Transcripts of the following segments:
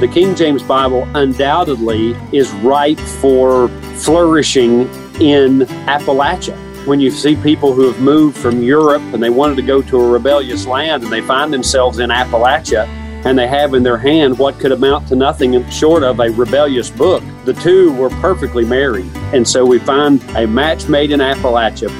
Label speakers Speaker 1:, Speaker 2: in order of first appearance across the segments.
Speaker 1: The King James Bible undoubtedly is ripe for flourishing in Appalachia. When you see people who have moved from Europe and they wanted to go to a rebellious land and they find themselves in Appalachia and they have in their hand what could amount to nothing short of a rebellious book, the two were perfectly married. And so we find a match made in Appalachia.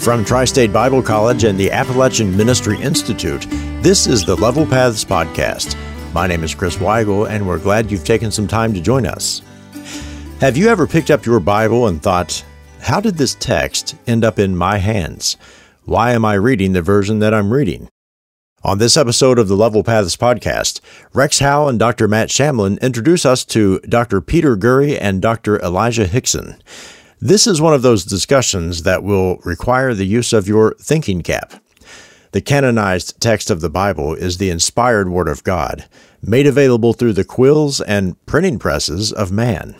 Speaker 2: From Tri State Bible College and the Appalachian Ministry Institute, this is the Level Paths Podcast. My name is Chris Weigel, and we're glad you've taken some time to join us. Have you ever picked up your Bible and thought, how did this text end up in my hands? Why am I reading the version that I'm reading? On this episode of the Level Paths podcast, Rex Howe and Dr. Matt Shamlin introduce us to Dr. Peter Gurry and Dr. Elijah Hixson. This is one of those discussions that will require the use of your thinking cap. The canonized text of the Bible is the inspired Word of God, made available through the quills and printing presses of man.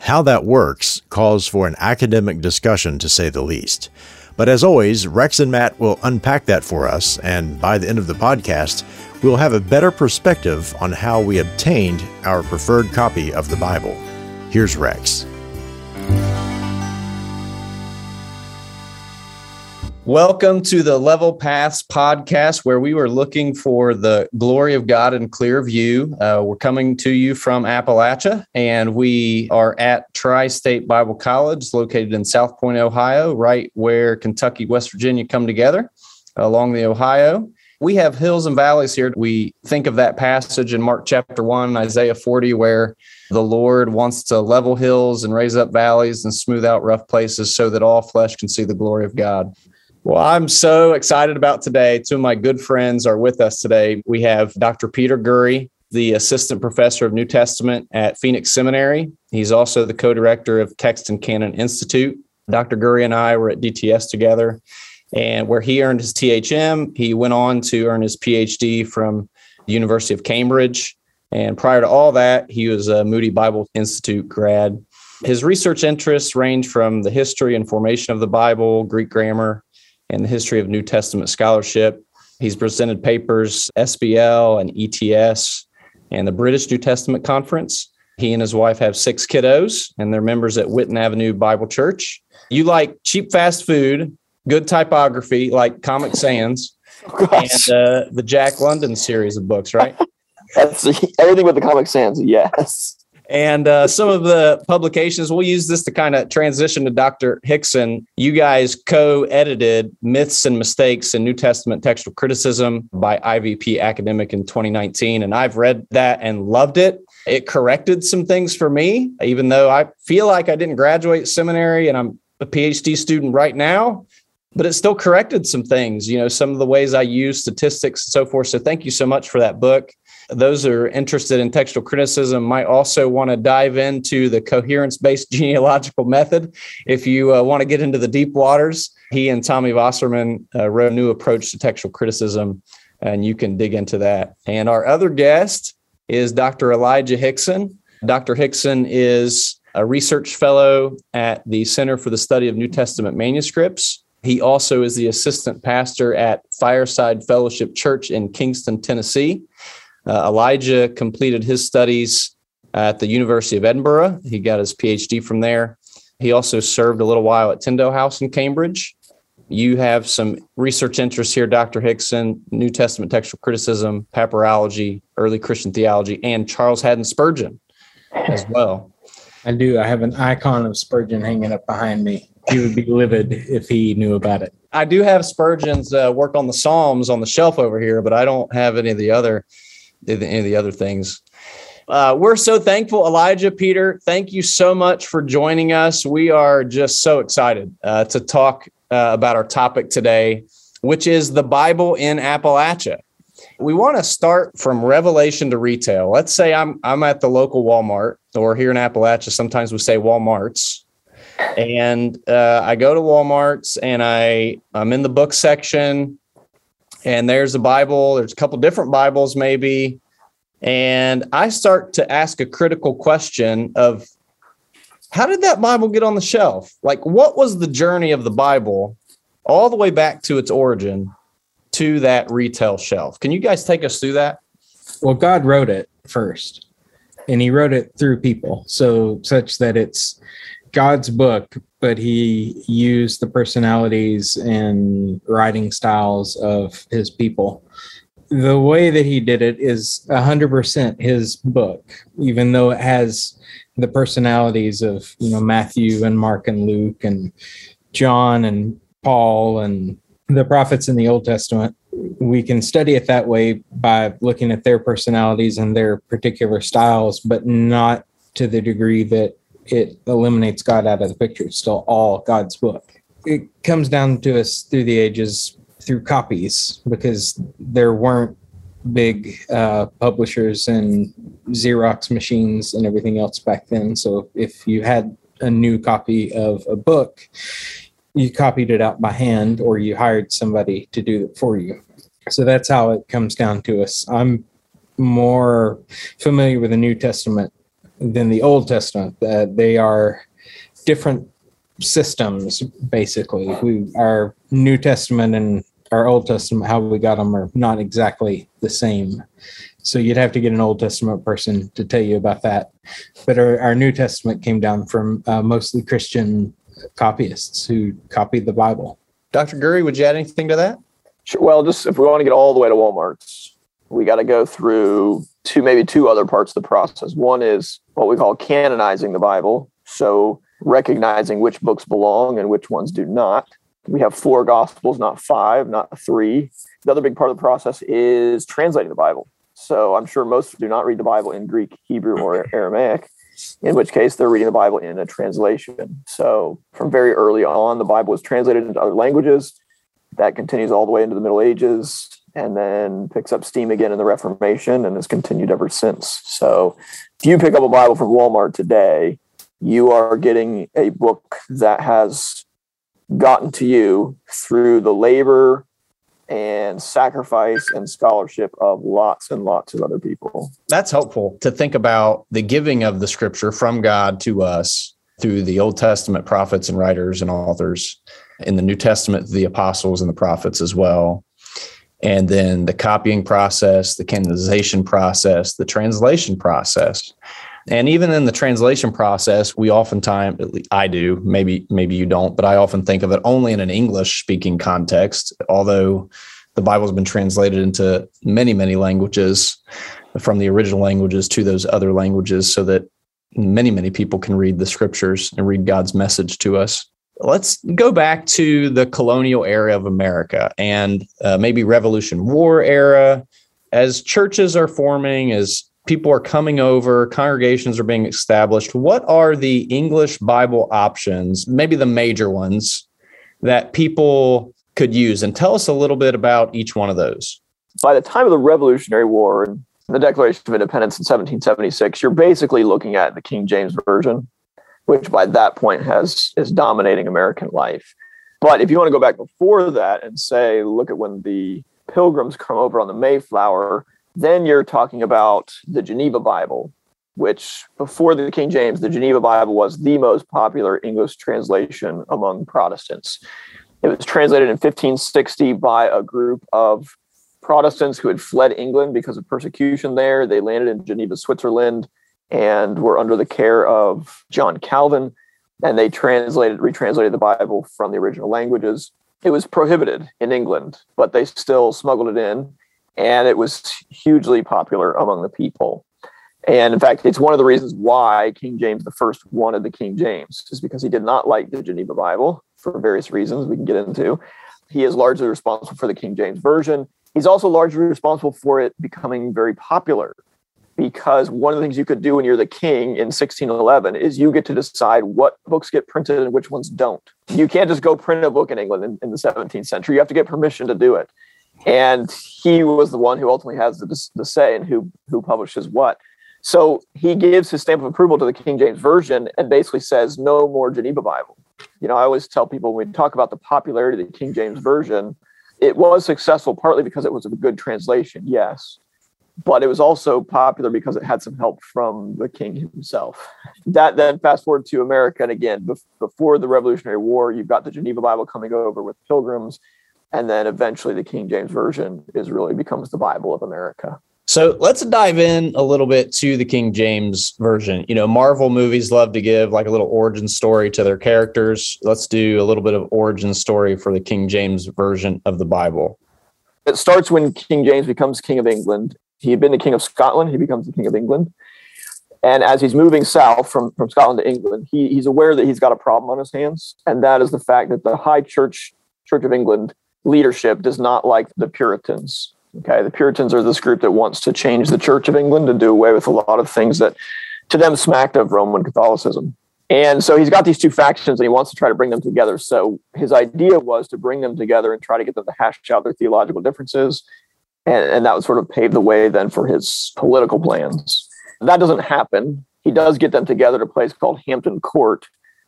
Speaker 2: How that works calls for an academic discussion, to say the least. But as always, Rex and Matt will unpack that for us, and by the end of the podcast, we'll have a better perspective on how we obtained our preferred copy of the Bible. Here's Rex.
Speaker 3: Welcome to the Level Paths podcast, where we were looking for the glory of God in clear view. Uh, we're coming to you from Appalachia, and we are at Tri State Bible College, located in South Point, Ohio, right where Kentucky, West Virginia come together along the Ohio. We have hills and valleys here. We think of that passage in Mark chapter 1, Isaiah 40, where the Lord wants to level hills and raise up valleys and smooth out rough places so that all flesh can see the glory of God. Well, I'm so excited about today. Two of my good friends are with us today. We have Dr. Peter Gurry, the assistant professor of New Testament at Phoenix Seminary. He's also the co director of Text and Canon Institute. Dr. Gurry and I were at DTS together, and where he earned his THM, he went on to earn his PhD from the University of Cambridge. And prior to all that, he was a Moody Bible Institute grad. His research interests range from the history and formation of the Bible, Greek grammar, and the history of New Testament scholarship. He's presented papers, SBL and ETS, and the British New Testament Conference. He and his wife have six kiddos, and they're members at Whitten Avenue Bible Church. You like cheap fast food, good typography, like Comic Sans, and uh, the Jack London series of books, right?
Speaker 4: That's everything with the Comic Sans. Yes.
Speaker 3: And uh, some of the publications, we'll use this to kind of transition to Dr. Hixson. You guys co edited Myths and Mistakes in New Testament Textual Criticism by IVP Academic in 2019. And I've read that and loved it. It corrected some things for me, even though I feel like I didn't graduate seminary and I'm a PhD student right now but it still corrected some things, you know, some of the ways I use statistics and so forth. So thank you so much for that book. Those that are interested in textual criticism might also want to dive into the coherence based genealogical method. If you uh, want to get into the deep waters, he and Tommy Wasserman uh, wrote a new approach to textual criticism, and you can dig into that. And our other guest is Dr. Elijah Hixson. Dr. Hixson is a research fellow at the Center for the Study of New Testament Manuscripts he also is the assistant pastor at Fireside Fellowship Church in Kingston, Tennessee. Uh, Elijah completed his studies at the University of Edinburgh. He got his PhD from there. He also served a little while at Tyndale House in Cambridge. You have some research interests here, Dr. Hixson, New Testament textual criticism, papyrology, early Christian theology, and Charles Haddon Spurgeon as well.
Speaker 5: I do. I have an icon of Spurgeon hanging up behind me he would be livid if he knew about it.
Speaker 3: I do have Spurgeon's uh, work on the Psalms on the shelf over here, but I don't have any of the other any of the other things. Uh, we're so thankful, Elijah, Peter. Thank you so much for joining us. We are just so excited uh, to talk uh, about our topic today, which is the Bible in Appalachia. We want to start from revelation to retail. Let's say I'm I'm at the local Walmart, or here in Appalachia, sometimes we say Walmarts and uh, I go to Walmart's and I I'm in the book section, and there's a Bible. There's a couple different Bibles maybe, and I start to ask a critical question of how did that Bible get on the shelf? Like, what was the journey of the Bible all the way back to its origin to that retail shelf? Can you guys take us through that?
Speaker 5: Well, God wrote it. first. And he wrote it through people, so such that it's God's book, but he used the personalities and writing styles of his people. The way that he did it is 100% his book, even though it has the personalities of, you know, Matthew and Mark and Luke and John and Paul and the prophets in the Old Testament. We can study it that way by looking at their personalities and their particular styles, but not to the degree that it eliminates God out of the picture. It's still all God's book. It comes down to us through the ages through copies because there weren't big uh, publishers and Xerox machines and everything else back then. So if you had a new copy of a book, you copied it out by hand or you hired somebody to do it for you. So that's how it comes down to us. I'm more familiar with the New Testament than the Old Testament. Uh, they are different systems, basically. We our New Testament and our Old Testament, how we got them, are not exactly the same. So you'd have to get an Old Testament person to tell you about that. But our, our New Testament came down from uh, mostly Christian copyists who copied the Bible.
Speaker 3: Dr. Gurry, would you add anything to that?
Speaker 4: Sure. Well, just if we want to get all the way to Walmart's, we got to go through maybe two other parts of the process. One is what we call canonizing the Bible. So recognizing which books belong and which ones do not. We have four gospels, not five, not three. The other big part of the process is translating the Bible. So I'm sure most do not read the Bible in Greek, Hebrew, or Aramaic, in which case they're reading the Bible in a translation. So from very early on, the Bible was translated into other languages. That continues all the way into the Middle Ages and then picks up steam again in the Reformation and has continued ever since. So if you pick up a Bible from Walmart today, you are getting a book that has gotten to you through the labor and sacrifice and scholarship of lots and lots of other people.
Speaker 3: That's helpful to think about the giving of the scripture from God to us through the Old Testament prophets and writers and authors, in the New Testament, the apostles and the prophets as well. And then the copying process, the canonization process, the translation process. And even in the translation process, we oftentimes, I do, maybe maybe you don't, but I often think of it only in an English speaking context. Although the Bible has been translated into many many languages, from the original languages to those other languages, so that many many people can read the scriptures and read God's message to us. Let's go back to the colonial era of America and uh, maybe Revolution War era. As churches are forming, as people are coming over, congregations are being established. What are the English Bible options, maybe the major ones that people could use? And tell us a little bit about each one of those.
Speaker 4: By the time of the Revolutionary War and the Declaration of Independence in 1776, you're basically looking at the King James Version, which by that point has is dominating American life. But if you want to go back before that and say, look at when the pilgrims come over on the Mayflower, then you're talking about the Geneva Bible, which before the King James, the Geneva Bible was the most popular English translation among Protestants. It was translated in 1560 by a group of Protestants who had fled England because of persecution there. They landed in Geneva, Switzerland, and were under the care of John Calvin. And they translated, retranslated the Bible from the original languages. It was prohibited in England, but they still smuggled it in and it was hugely popular among the people. And in fact, it's one of the reasons why King James First wanted the King James, is because he did not like the Geneva Bible for various reasons we can get into. He is largely responsible for the King James Version. He's also largely responsible for it becoming very popular because one of the things you could do when you're the king in 1611 is you get to decide what books get printed and which ones don't. You can't just go print a book in England in, in the 17th century. You have to get permission to do it and he was the one who ultimately has the, the say and who who publishes what. So he gives his stamp of approval to the King James Version and basically says no more Geneva Bible. You know, I always tell people when we talk about the popularity of the King James Version, it was successful partly because it was a good translation, yes, but it was also popular because it had some help from the king himself. That then fast forward to America, and again, before the Revolutionary War, you've got the Geneva Bible coming over with pilgrims and then eventually the King James version is really becomes the Bible of America.
Speaker 3: So So let's dive in a little bit to the King James version. You know, Marvel movies love to give like a little origin story to their characters. Let's do a little bit of origin story for the King James version of the Bible.
Speaker 4: It starts when King James becomes King of England. He had been the King of Scotland, he becomes the King of England. And as he's moving south from, from Scotland to England, he, he's aware that he's got a problem on his hands. And that is the fact that the High Church, Church of England leadership does not like the Puritans. Okay. The Puritans are this group that wants to change the Church of England and do away with a lot of things that to them smacked of Roman Catholicism. And so he's got these two factions and he wants to try to bring them together. So his idea was to bring them together and try to get them to hash out their theological differences. And, and that would sort of pave the way then for his political plans. That doesn't happen. He does get them together at a place called Hampton Court,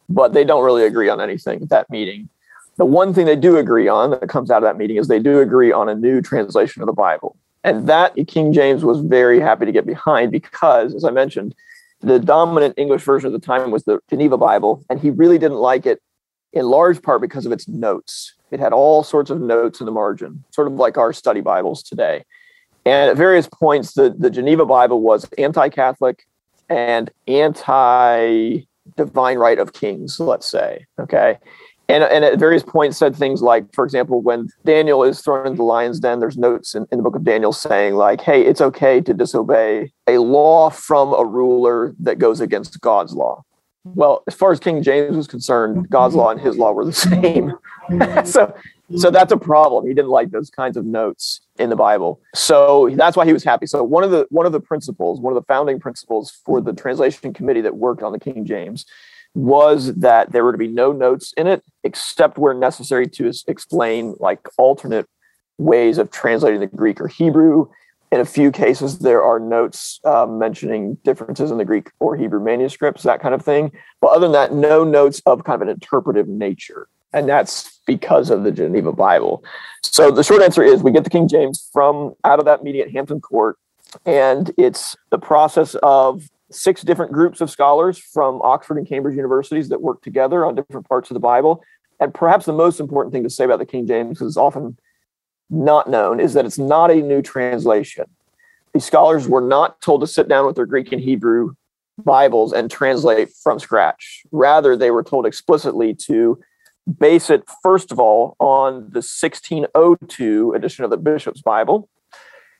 Speaker 4: but they don't really agree on anything at that meeting. The one thing they do agree on that comes out of that meeting is they do agree on a new translation of the Bible. And that King James was very happy to get behind because, as I mentioned, the dominant English version of the time was the Geneva Bible, and he really didn't like it in large part because of its notes. It had all sorts of notes in the margin, sort of like our study Bibles today. And at various points, the, the Geneva Bible was anti Catholic and anti divine right of kings, let's say. Okay and, and at various points said things like, for example, when Daniel is thrown into the lion's den, there's notes in, in the book of Daniel saying, like, hey, it's okay to disobey a law from a ruler that goes against God's law. Well, as far as King James was concerned, God's law and his law were the same. so so that's a problem. He didn't like those kinds of notes in the Bible. So that's why he was happy. So one of the one of the principles, one of the founding principles for the translation committee that worked on the King James was that there were to be no notes in it except where necessary to explain like alternate ways of translating the Greek or Hebrew. In a few cases, there are notes uh, mentioning differences in the Greek or Hebrew manuscripts, that kind of thing. But other than that, no notes of kind of an interpretive nature. And that's because of the Geneva Bible. So the short answer is we get the King James from out of that meeting at Hampton Court. And it's the process of six different groups of scholars from Oxford and Cambridge universities that work together on different parts of the Bible. And perhaps the most important thing to say about the King James is often not known is that it's not a new translation. These scholars were not told to sit down with their Greek and Hebrew Bibles and translate from scratch. Rather, they were told explicitly to base it, first of all, on the 1602 edition of the Bishop's Bible,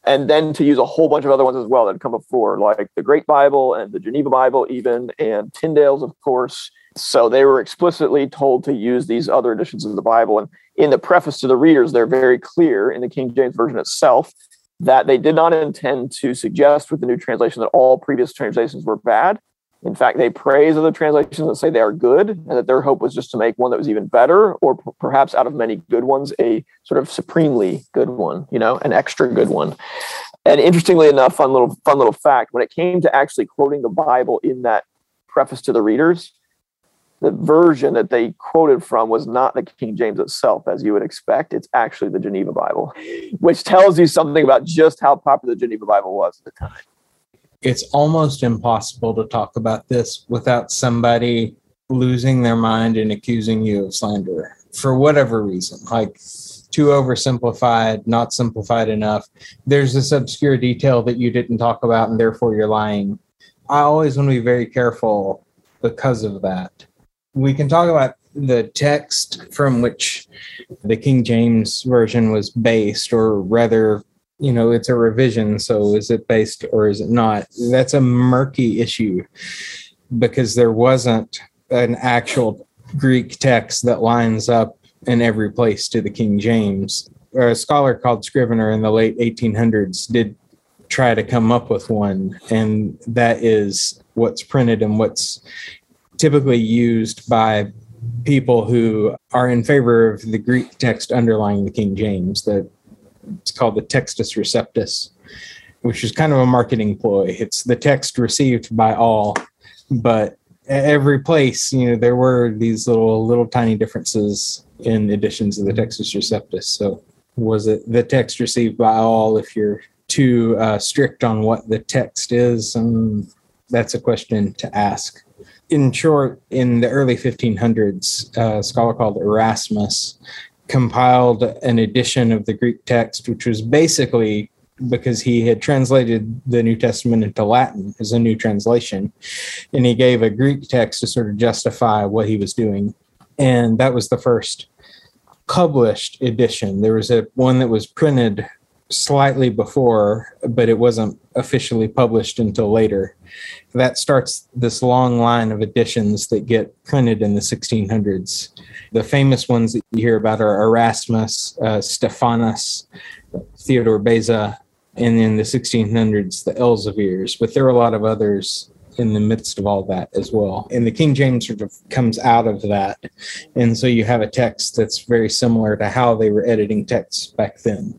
Speaker 4: and then to use a whole bunch of other ones as well that had come before, like the Great Bible and the Geneva Bible, even, and Tyndale's, of course. So they were explicitly told to use these other editions of the Bible. And in the preface to the readers, they're very clear in the King James Version itself that they did not intend to suggest with the new translation that all previous translations were bad. In fact, they praise other translations and say they are good, and that their hope was just to make one that was even better, or p- perhaps out of many good ones, a sort of supremely good one, you know, an extra good one. And interestingly enough, fun little fun little fact: when it came to actually quoting the Bible in that preface to the readers, the version that they quoted from was not the King James itself, as you would expect. It's actually the Geneva Bible, which tells you something about just how popular the Geneva Bible was at the time.
Speaker 5: It's almost impossible to talk about this without somebody losing their mind and accusing you of slander for whatever reason. Like too oversimplified not simplified enough. There's this obscure detail that you didn't talk about and therefore you're lying. I always want to be very careful because of that we can talk about the text from which the king james version was based or rather you know it's a revision so is it based or is it not? That's a murky issue because there wasn't an actual greek text that lines up in every place to the king james. A scholar called scrivener in the late 1800s did try to come up with one and that is what's printed and what's typically used by people who are in favor of the greek text underlying the king james that it's called the Textus Receptus, which is kind of a marketing ploy. It's the text received by all, but every place, you know, there were these little little tiny differences in editions of the Textus Receptus. So was it the text received by all if you're too uh, strict on what the text is? And that's a question to ask. In short, in the early 1500s, a scholar called Erasmus compiled an edition of the Greek text, which was basically because he had translated the New Testament into Latin as a new translation. And he gave a Greek text to sort of justify what he was doing. And that was the first published edition. There was a one that was printed slightly before, but it wasn't officially published until later. That starts this long line of editions that get printed in the 1600s. The famous ones that you hear about are Erasmus, uh, Stephanus, Theodore Beza, and in the 1600s, the Elzevirs. But there are a lot of others in the midst of all that as well. And the King James sort of comes out of that. And so you have a text that's very similar to how they were editing texts back then.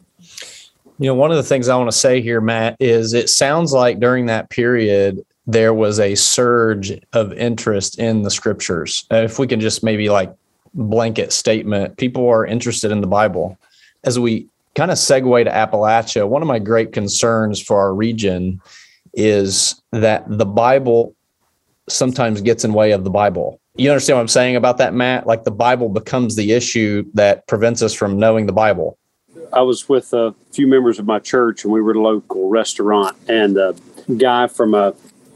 Speaker 3: You know, one of the things I want to say here, Matt, is it sounds like during that period, there was a surge of interest in the scriptures. If we can just maybe like blanket statement, people are interested in the Bible. As we kind of segue to Appalachia, one of my great concerns for our region is that the Bible sometimes gets in way of the Bible. You understand what I'm saying about that, Matt? Like the Bible becomes the issue that prevents us from knowing the Bible.
Speaker 1: I was with a few members of my church, and we were at a local restaurant, and a guy from a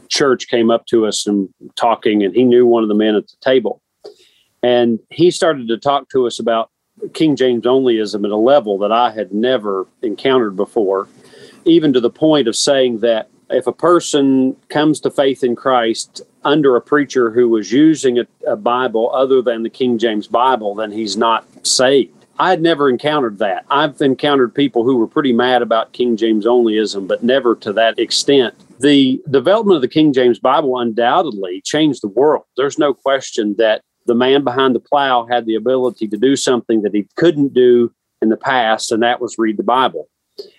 Speaker 1: church came up to us and talking, and he knew one of the men at the table, and he started to talk to us about King James onlyism at a level that I had never encountered before, even to the point of saying that if a person comes to faith in Christ under a preacher who was using a, a, Bible other than the King James Bible, then he's not saved. I had never encountered that. I've encountered people who were pretty mad about King James onlyism, but never to that extent. The development of the King James Bible undoubtedly changed the world. There's no question that the man behind the plow had the ability to do something that he couldn't do in the past, and that was read the Bible.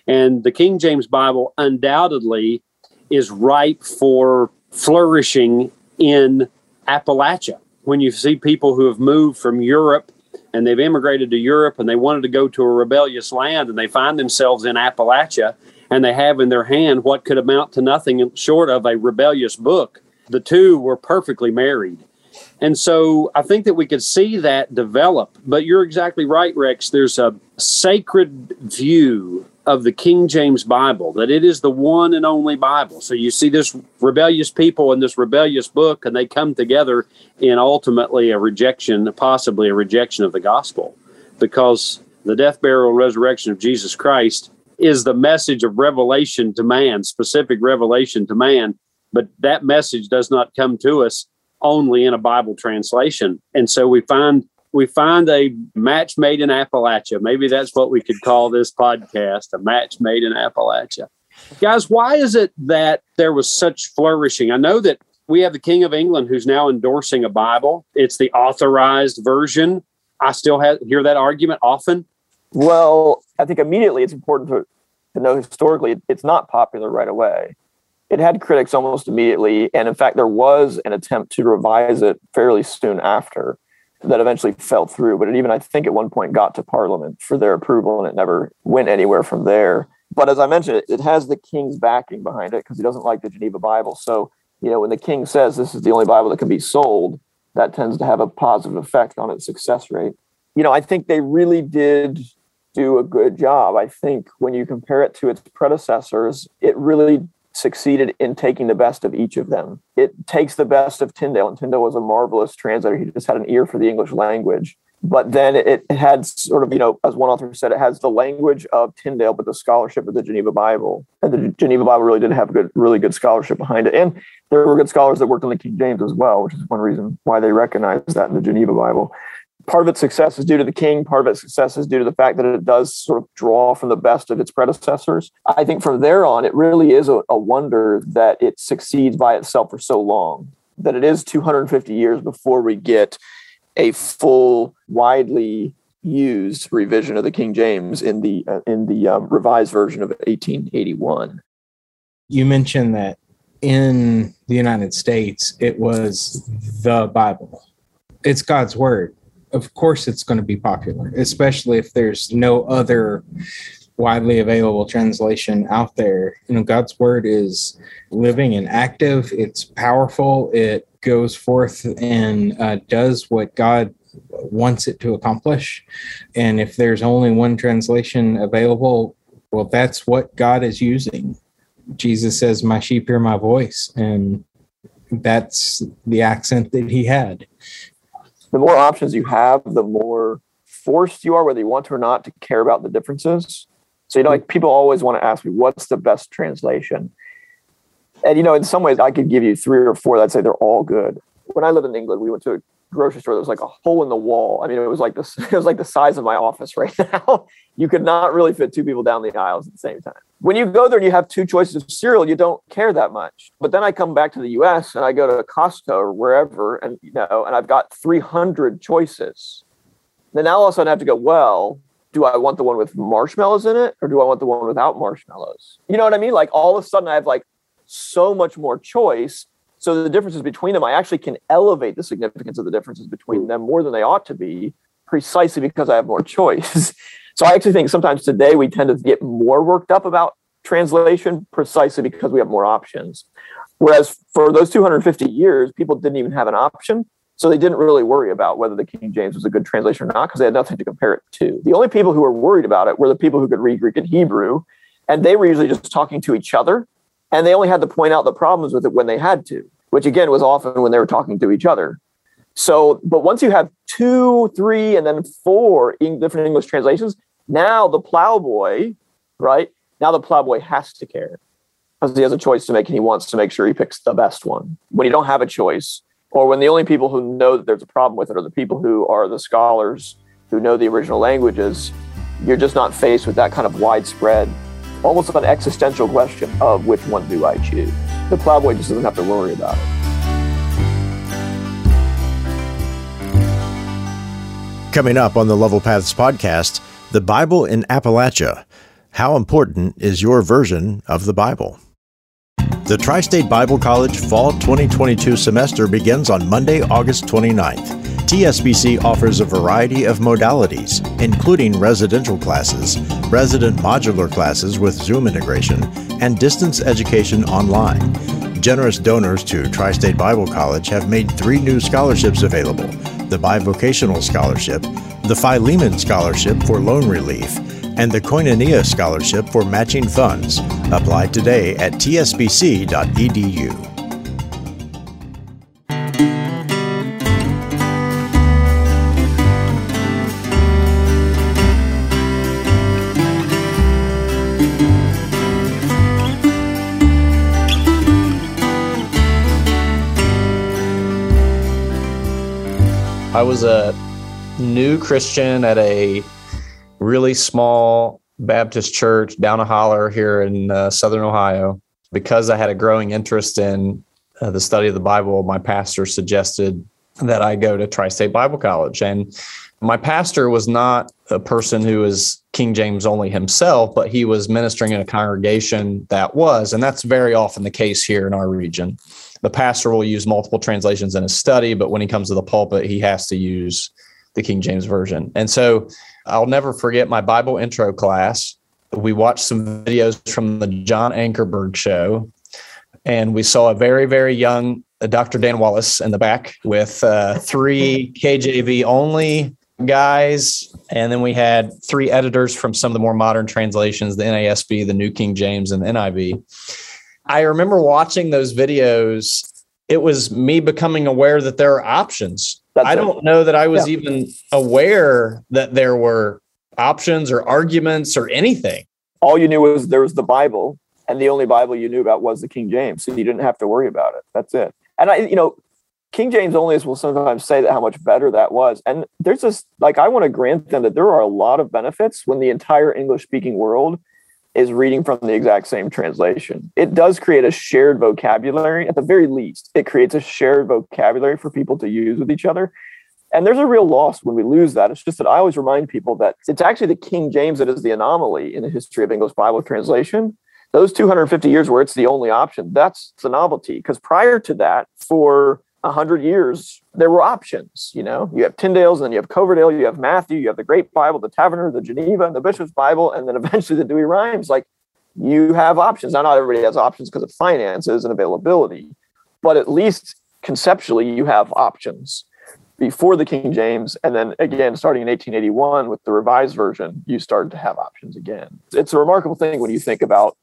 Speaker 1: And the King James Bible undoubtedly is ripe for flourishing in Appalachia. When you see people who have moved from Europe and they've immigrated to Europe and they wanted to go to a rebellious land and they find themselves in Appalachia and they have in their hand what could amount to nothing short of a rebellious book, the two were perfectly married. And so I think that we could see that develop. But you're exactly right, Rex. There's a sacred view of the King James Bible, that it is the one and only Bible. So you see this rebellious people in this rebellious book, and they come together in ultimately a rejection, possibly a rejection of the gospel, because the death, burial, and resurrection of Jesus Christ is the message of revelation to man, specific revelation to man. But that message does not come to us only in a Bible translation. And so we find we find a match made in Appalachia. Maybe that's what we could call this podcast, a match made in Appalachia. Guys, why is it that there was such flourishing? I know that we have the King of England who's now endorsing a Bible. It's the authorized version. I still have, hear that argument often.
Speaker 4: Well, I think immediately it's important to, to know historically it's not popular right away. It had critics almost immediately. And in fact, there was an attempt to revise it fairly soon after that eventually fell through. But it even, I think, at one point got to Parliament for their approval, and it never went anywhere from there. But as I mentioned, it, has the king's backing behind it because he doesn't like the Geneva Bible. So, you know, when the king says this is the only Bible that can be sold, that tends to have a positive effect on its success rate. You know, I think they really did do a good job. I think when you compare it to its predecessors, it really succeeded in taking the best of each of them. It takes the best of Tyndale, and Tyndale was a marvelous translator. He just had an ear for the English language. But then it, had sort of, you know, as one author said, it has the language of Tyndale, but the scholarship of the Geneva Bible. And the Geneva Bible really did have good, really good scholarship behind it. And there were good scholars that worked on the King James as well, which is one reason why they recognize that in the Geneva Bible part of its success is due to the king. Part of its success is due to the fact that it does sort of draw from the best of its predecessors. I think from there on, it really is a, a wonder that it succeeds by itself for so long. That it is 250 years before we get a full, widely used revision of the King James in the uh, in the um, revised version of 1881.
Speaker 5: You mentioned that in the United States, it was the Bible. It's God's word of course it's going to be popular, especially if there's no other widely available translation out there. You know, God's word is living and active, it's powerful, it goes forth and uh, does what God wants it to accomplish. And if there's only one translation available, well, that's what God is using. Jesus says, My sheep hear my voice. And that's the accent that he had.
Speaker 4: The more options you have, the more forced you are, whether you want to or not, to care about the differences. So, you know, like people always want to ask me, what's the best translation? And, you know, in some ways, I could give you three or four that say they're all good. When I lived in England, we went to grocery store that was like a hole in the wall. I mean, it was like this, it was like the size of my office right now. you could not really fit two people down the aisles at the same time. When you go there and you have two choices of cereal, you don't care that much. But then I come back to the US and I go to Costco or wherever and you know, and I've got 300 choices. Then now all of a sudden I have to go, well, do I want the one with marshmallows in it or do I want the one without marshmallows? You know what I mean? Like all of a sudden I have like so much more choice. So the differences between them, I actually can elevate the significance of the differences between them more than they ought to be, precisely because I have more choice. so I actually think sometimes today we tend to get more worked up about translation precisely because we have more options. Whereas for those 250 years, people didn't even have an option. So they didn't really worry about whether the King James was a good translation or not because they had nothing to compare it to. The only people who were worried about it were the people who could read Greek and Hebrew, and they were usually just talking to each other, and they only had to point out the problems with it when they had to, which again was often when they were talking to each other. So, but once you have two, three, and then four different English translations, now the plowboy, right? Now the plowboy has to care because he has a choice to make and he wants to make sure he picks the best one. When you don't have a choice, or when the only people who know that there's a problem with it are the people who are the scholars who know the original languages, you're just not faced with that kind of widespread, almost an existential question of which one do I choose. The plowboy just doesn't have to worry about it.
Speaker 2: Coming up on the Level Paths podcast, the Bible in Appalachia. How important is your version of the Bible? The Tri State Bible College Fall 2022 semester begins on Monday, August 29th. TSBC offers a variety of modalities, including residential classes, resident modular classes with Zoom integration, and distance education online. Generous donors to Tri State Bible College have made three new scholarships available the Bivocational Scholarship, the Philemon Scholarship for Loan Relief, and the Koinonia Scholarship for matching funds. Apply today at tsbc.edu.
Speaker 3: I was a new Christian at a really small Baptist church down a holler here in uh, Southern Ohio. Because I had a growing interest in uh, the study of the Bible, my pastor suggested that I go to Tri State Bible College. And my pastor was not a person who was King James only himself, but he was ministering in a congregation that was. And that's very often the case here in our region. The pastor will use multiple translations in his study, but when he comes to the pulpit, he has to use the King James Version. And so I'll never forget my Bible intro class. We watched some videos from the John Ankerberg show, and we saw a very, very young uh, Dr. Dan Wallace in the back with uh, three KJV only guys. And then we had three editors from some of the more modern translations the NASB, the New King James, and the NIV. I remember watching those videos. It was me becoming aware that there are options that's I don't know that I was yeah. even aware that there were options or arguments or anything.
Speaker 4: All you knew was there was the Bible, and the only Bible you knew about was the King James, so you didn't have to worry about it. That's it. And I, you know, King James onlys will sometimes say that how much better that was. And there's this like I want to grant them that there are a lot of benefits when the entire English speaking world is reading from the exact same translation. It does create a shared vocabulary, at the very least. It creates a shared vocabulary for people to use with each other. And there's a real loss when we lose that. It's just that I always remind people that it's actually the King James that is the anomaly in the history of English Bible translation. Those 250 years where it's the only option, that's the novelty. Because prior to that, for 100 years, there were options. You know, you have Tyndale's, and then you have Coverdale, you have Matthew, you have the Great Bible, the Taverner, the Geneva, and the Bishop's Bible, and then eventually the Douay-Rheims. Like you have options. Now, not everybody has options because of finances and availability, but at least conceptually, you have options. before the King James. And then again, starting in 1881 with the revised version, you started to have options again. It's a remarkable thing when you think about,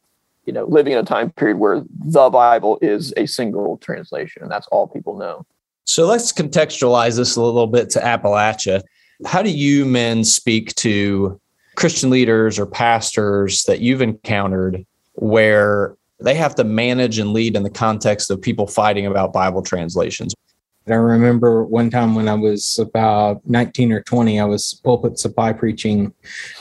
Speaker 4: you know, living in a time period where the Bible is a single translation and that's all people know.
Speaker 3: So let's contextualize this a little bit to Appalachia. How do you men speak to Christian leaders or pastors that you've encountered where they have to manage and lead in the context of people fighting about Bible translations?
Speaker 5: I remember one time when I was about 19 or 20, I was pulpit supply preaching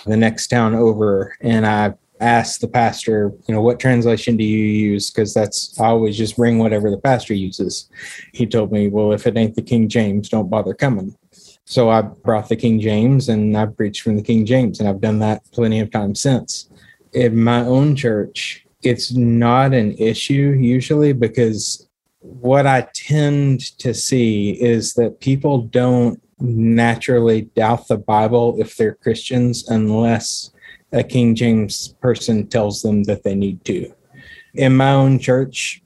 Speaker 5: the next town over, and I asked the pastor, you know, what translation do you use? Because that's, I always just bring whatever the pastor uses. He told me, well, if it ain't the King James, don't bother coming. So I brought the King James and I preached from the King James, and I've done that plenty of times since. In my own church, it's not an issue usually because what I tend to see is that people don't naturally doubt the Bible if they're Christians unless a King James person tells them that they need to. In my own church,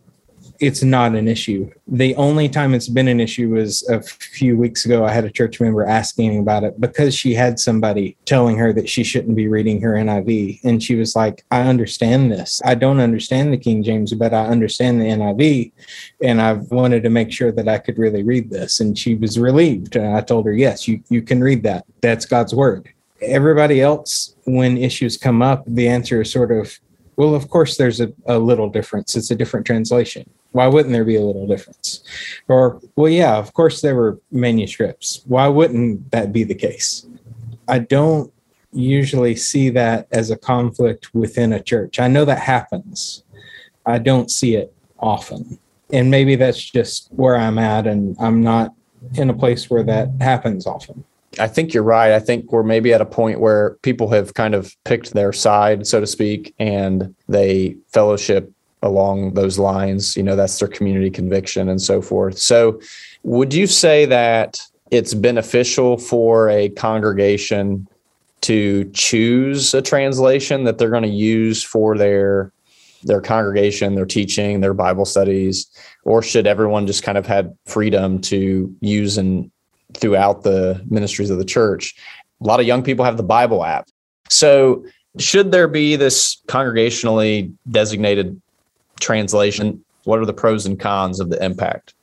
Speaker 5: it's not an issue. The only time it's been an issue was a few weeks ago. I had a church member asking about it because she had somebody telling her that she shouldn't be reading her NIV. And she was like, I understand this. I don't understand the King James, but I understand the NIV. And I wanted to make sure that I could really read this. And she was relieved. And I told her, yes, you, you can read that. That's God's word. Everybody else, when issues come up, the answer is sort of, well, of course, there's a, a little difference. It's a different translation why wouldn't there be a little difference? Or, well, yeah, of course there were manuscripts. Why wouldn't that be the case? I don't usually see that as a conflict within a church. I know that happens. I don't see it often. And maybe that's just where I'm at, and I'm not in a place where that happens often.
Speaker 3: I think you're right. I think we're maybe at a point where people have kind of picked their side, so to speak, and they fellowship along those lines. You know, that's their community conviction and so forth. So, would you say that it's beneficial for a congregation to choose a translation that they're going to use for their their congregation, their teaching, their Bible studies, or should everyone just kind of have freedom to use and throughout the ministries of the church? A lot of young people have the Bible app. So, should there be this congregationally designated translation? What are the pros and cons of the impact?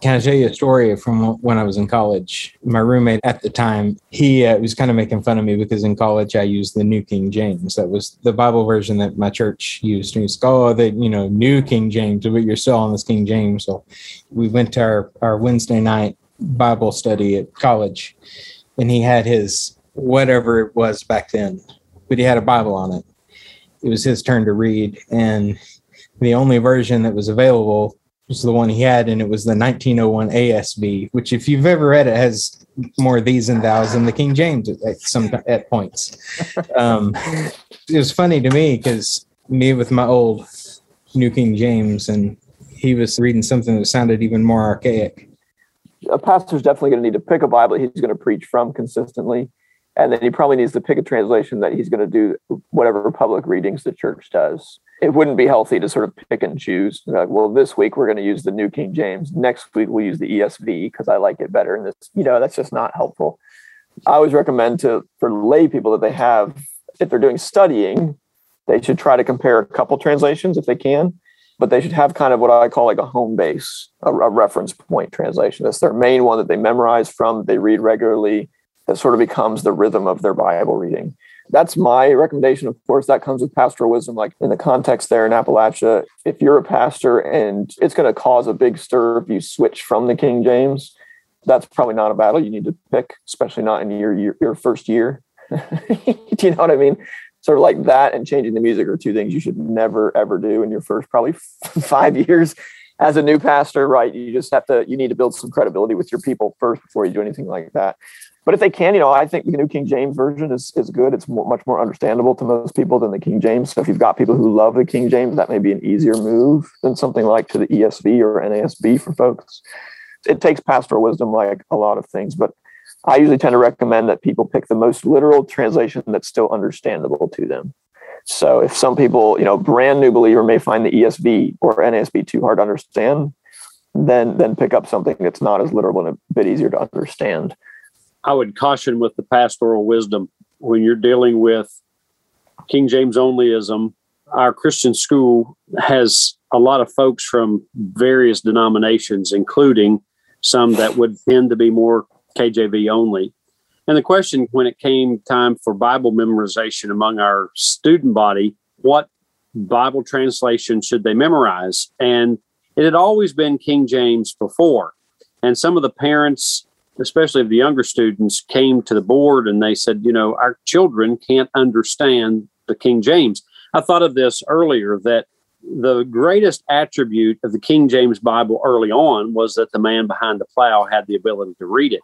Speaker 5: Can I tell you a story from when I was in college? My roommate at the time, he uh, was kind of making fun of me because in college I used the New King James. That was the Bible version that my church used. And he was, oh, the you know New King James, but you're still on this King James. So we went to our, our Wednesday night Bible study at college, and he had his whatever it was back then, but he had a Bible on it. It was his turn to read, and the only version that was available was the one he had, and it was the 1901 ASV, which, if you've ever read it, has more these and thous than the King James at some at points. Um, it was funny to me because me with my old New King James, and he was reading something that sounded even more archaic.
Speaker 4: A pastor's definitely going to need to pick a Bible he's going to preach from consistently and then he probably needs to pick a translation that he's going to do whatever public readings the church does. It wouldn't be healthy to sort of pick and choose. Like, well, this week we're going to use the New King James. Next week we'll use the ESV because I like it better. And this, you know, that's just not helpful. I always recommend to for lay people that they have, if they're doing studying, they should try to compare a couple translations if they can, but they should have kind of what I call like a home base, a, a reference point translation. That's their main one that they memorize from, they read regularly that sort of becomes the rhythm of their Bible reading. That's my recommendation. Of course, that comes with pastoral wisdom. Like in the context there in Appalachia, if you're a pastor and it's going to cause a big stir if you switch from the King James, that's probably not a battle you need to pick, especially not in your your, your first year. do you know what I mean? Sort of like that and changing the music are two things you should never ever do in your first probably five years as a new pastor, right? You just have to you need to build some credibility with your people first before you do anything like that but if they can, you know, I think the New King James version is, is good. It's more, much more understandable to most people than the King James. So if you've got people who love the King James, that may be an easier move than something like to the ESV or NASB for folks. It takes pastoral wisdom like a lot of things, but I usually tend to recommend that people pick the most literal translation that's still understandable to them. So if some people, you know, brand new believer may find the ESV or NASB too hard to understand, then then pick up something that's not as literal and a bit easier to understand.
Speaker 1: I would caution with the pastoral wisdom when you're dealing with King James onlyism. Our Christian school has a lot of folks from various denominations, including some that would tend to be more KJV only. And the question when it came time for Bible memorization among our student body, what Bible translation should they memorize? And it had always been King James before. And some of the parents, especially of the younger students, came to the board and they said, you know, our children can't understand the King James. I thought of this earlier that the greatest attribute of the King James Bible early on was that the man behind the plow had the ability to read it.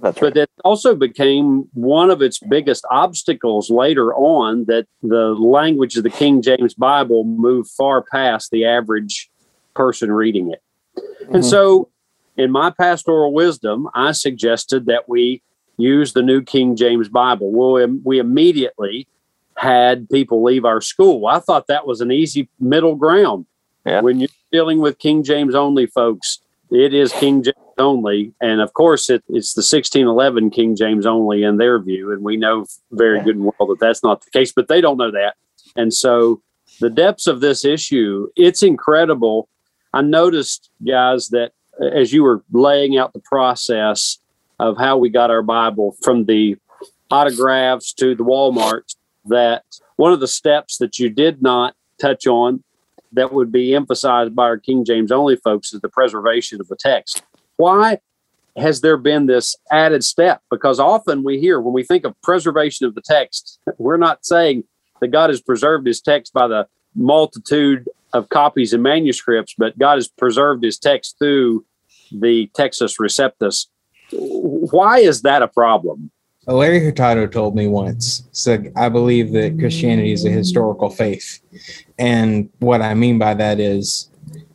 Speaker 4: That's right.
Speaker 1: But it also became one of its biggest obstacles later on that the language of the King James Bible moved far past the average person reading it.
Speaker 4: Mm-hmm.
Speaker 1: And so, in my pastoral wisdom, I suggested that we use the New King James Bible. Well, we immediately had people leave our school. I thought that was an easy middle ground.
Speaker 4: Yeah.
Speaker 1: When you're dealing with King James only folks, it is King James only. And of course, it, it's the 1611 King James only in their view. And we know very good and well that that's not the case, but they don't know that. And so the depths of this issue, it's incredible. I noticed, guys, that as you were laying out the process of how we got our Bible from the autographs to the Walmarts, that one of the steps that you did not touch on that would be emphasized by our King James only folks is the preservation of the text. Why has there been this added step? Because often we hear when we think of preservation of the text, we're not saying that God has preserved his text by the multitude of copies and manuscripts, but God has preserved his text through the Textus Receptus. Why is that a problem?
Speaker 5: Larry Hurtado told me once, said, I believe that Christianity is a historical faith. And what I mean by that is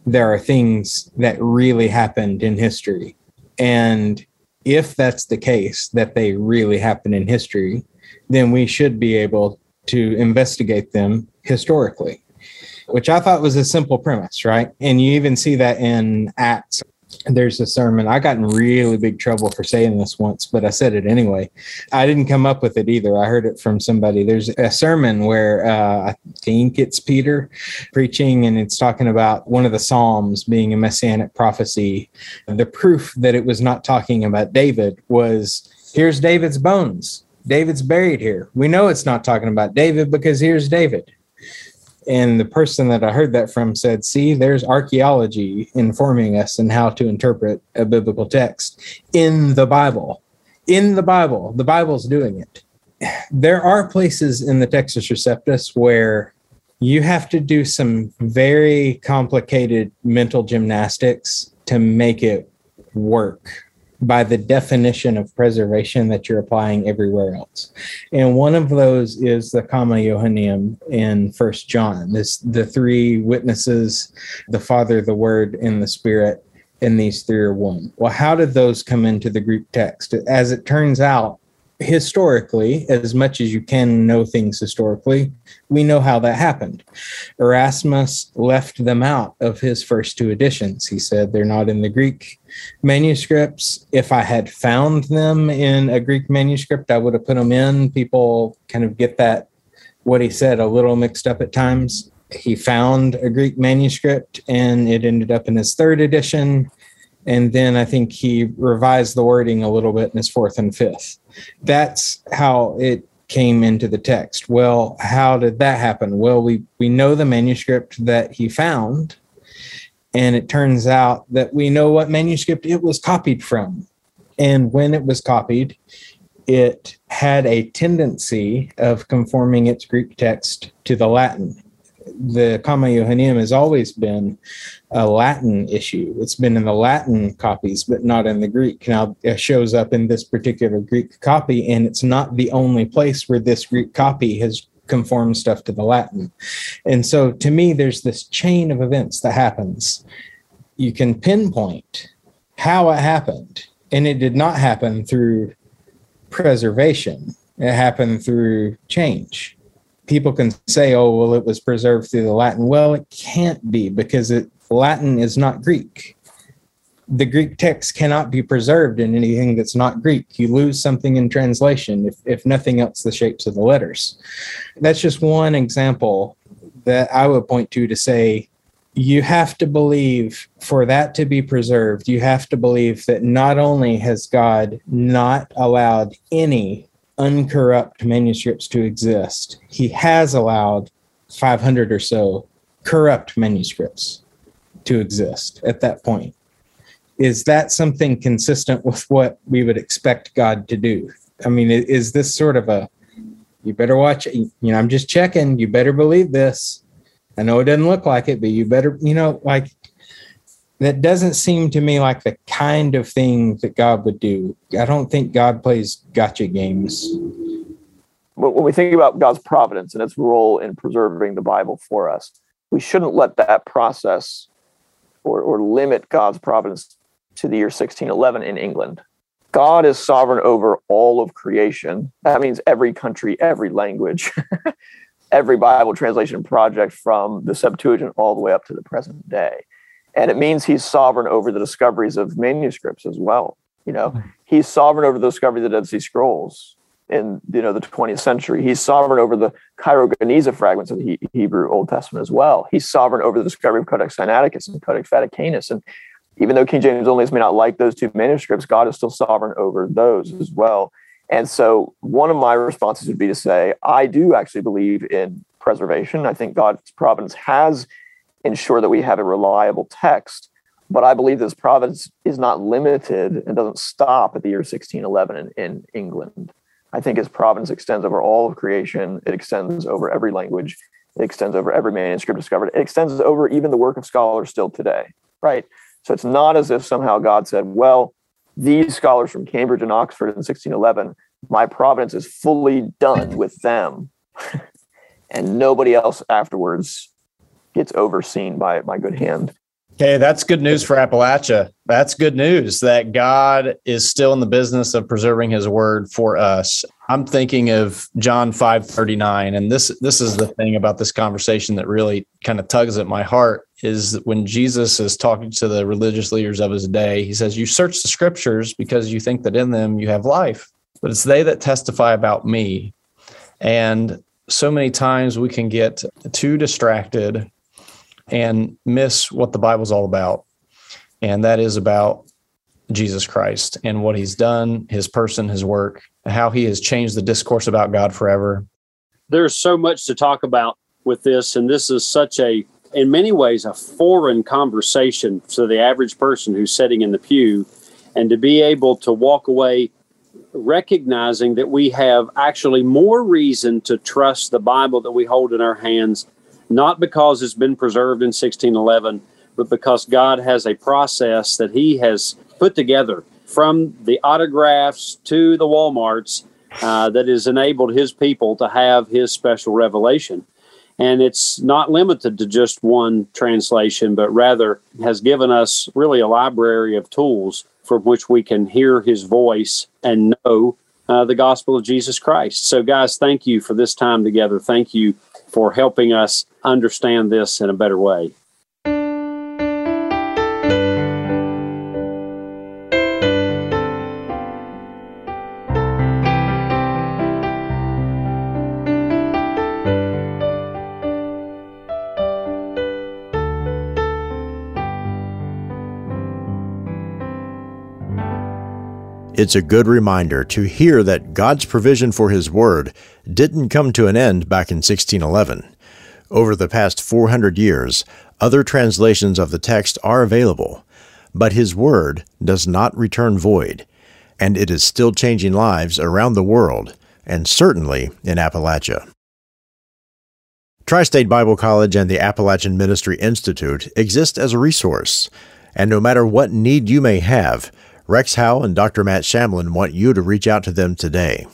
Speaker 5: there are things that really happened in history. And if that's the case, that they really happened in history, then we should be able to investigate them historically, which I thought was a simple premise, right? And you even see that in Acts there's a sermon. I got in really big trouble for saying this once, but I said it anyway. I didn't come up with it either. I heard it from somebody. There's a sermon where uh, I think it's Peter preaching, and it's talking about one of the Psalms being a messianic prophecy. The proof that it was not talking about David was here's David's bones. David's buried here. We know it's not talking about David because here's David. And the person that I heard that from said, See, there's archaeology informing us in how to interpret a biblical text in the Bible. In the Bible, the Bible's doing it. There are places in the Textus Receptus where you have to do some very complicated mental gymnastics to make it work by the definition of preservation that you're applying everywhere else. And one of those is the comma Johanneum in First John. This the three witnesses, the Father, the Word, and the Spirit, and these three are one. Well, how did those come into the Greek text? As it turns out, historically, as much as you can know things historically, we know how that happened. Erasmus left them out of his first two editions. He said they're not in the Greek manuscripts. If I had found them in a Greek manuscript, I would have put them in. People kind of get that, what he said, a little mixed up at times. He found a Greek manuscript and it ended up in his third edition. And then I think he revised the wording a little bit in his fourth and fifth. That's how it came into the text. Well, how did that happen? Well, we, we know the manuscript that he found and it turns out that we know what manuscript it was copied from. And when it was copied, it had a tendency of conforming its Greek text to the Latin. The Comma Johanneum has always been a Latin issue. It's been in the Latin copies, but not in the Greek. Now, it shows up in this particular Greek copy, and it's not the only place where this Greek copy has conform stuff to the Latin. And so to me, there's this chain of events that happens. You can pinpoint how it happened, and it did not happen through preservation, it happened through change. People can say, oh, well, it was preserved through the Latin. Well, it can't be because it, Latin is not Greek. The Greek text cannot be preserved in anything that's not Greek. You lose something in translation, if, if nothing else, the shapes of the letters. That's just one example that I would point to to say you have to believe for that to be preserved, you have to believe that not only has God not allowed any uncorrupt manuscripts to exist, he has allowed 500 or so corrupt manuscripts to exist at that point. Is that something consistent with what we would expect God to do? I mean, is this sort of a you better watch? You know, I'm just checking. You better believe this. I know it doesn't look like it, but you better, you know, like that doesn't seem to me like the kind of thing that God would do. I don't think God plays gotcha games.
Speaker 4: When we think about God's providence and its role in preserving the Bible for us, we shouldn't let that process or, or limit God's providence to the year 1611 in England. God is sovereign over all of creation. That means every country, every language, every Bible translation project from the Septuagint all the way up to the present day. And it means he's sovereign over the discoveries of manuscripts as well. You know, he's sovereign over the discovery of the Dead Sea Scrolls in you know the 20th century. He's sovereign over the Cairo Geniza fragments of the Hebrew Old Testament as well. He's sovereign over the discovery of Codex Sinaiticus and Codex Vaticanus. And even though King James only may not like those two manuscripts, God is still sovereign over those as well. And so one of my responses would be to say, I do actually believe in preservation. I think God's providence has ensured that we have a reliable text. But I believe this providence is not limited and doesn't stop at the year 1611 in, in England. I think his providence extends over all of creation. It extends over every language. It extends over every manuscript discovered. It extends over even the work of scholars still today, right? So it's not as if somehow God said, well, these scholars from Cambridge and Oxford in 1611, my providence is fully done with them. and nobody else afterwards gets overseen by my good hand.
Speaker 3: Okay, that's good news for Appalachia. That's good news that God is still in the business of preserving his word for us. I'm thinking of John 5:39 and this this is the thing about this conversation that really kind of tugs at my heart is when Jesus is talking to the religious leaders of his day, he says, "You search the scriptures because you think that in them you have life, but it's they that testify about me." And so many times we can get too distracted and miss what the Bible's all about. And that is about Jesus Christ and what he's done, his person, his work, how he has changed the discourse about God forever.
Speaker 1: There's so much to talk about with this, and this is such a, in many ways, a foreign conversation to the average person who's sitting in the pew. And to be able to walk away recognizing that we have actually more reason to trust the Bible that we hold in our hands not because it's been preserved in 1611, but because God has a process that He has put together from the autographs to the Walmarts uh, that has enabled His people to have His special revelation. And it's not limited to just one translation, but rather has given us really a library of tools from which we can hear His voice and know uh, the gospel of Jesus Christ. So, guys, thank you for this time together. Thank you for helping us understand this in a better way.
Speaker 2: It's a good reminder to hear that God's provision for His Word didn't come to an end back in 1611. Over the past 400 years, other translations of the text are available, but His Word does not return void, and it is still changing lives around the world, and certainly in Appalachia. Tri State Bible College and the Appalachian Ministry Institute exist as a resource, and no matter what need you may have, Rex Howe and Dr. Matt Shamblin want you to reach out to them today.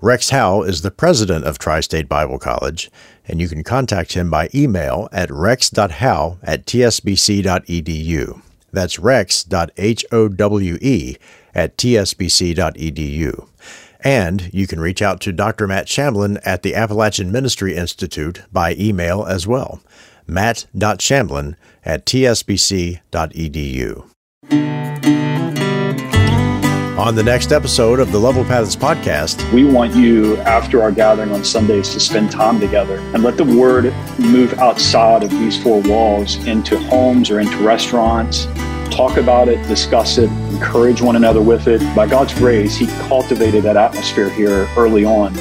Speaker 2: Rex Howe is the president of Tri State Bible College, and you can contact him by email at rex.howe at tsbc.edu. That's rex.howe at tsbc.edu. And you can reach out to Dr. Matt Shamblin at the Appalachian Ministry Institute by email as well. matt.shamblin at tsbc.edu. On the next episode of the Level Paths podcast,
Speaker 6: we want you, after our gathering on Sundays, to spend time together and let the word move outside of these four walls into homes or into restaurants. Talk about it, discuss it, encourage one another with it. By God's grace, He cultivated that atmosphere here early on.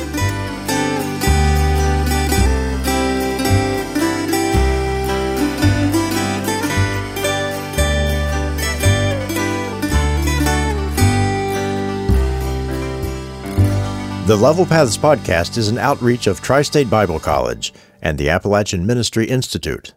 Speaker 2: The Level Paths podcast is an outreach of Tri State Bible College and the Appalachian Ministry Institute.